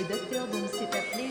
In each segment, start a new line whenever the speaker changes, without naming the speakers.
Le docteur Dom s'est appelé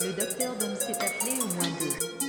Le docteur Dom s'est appelé au moins deux.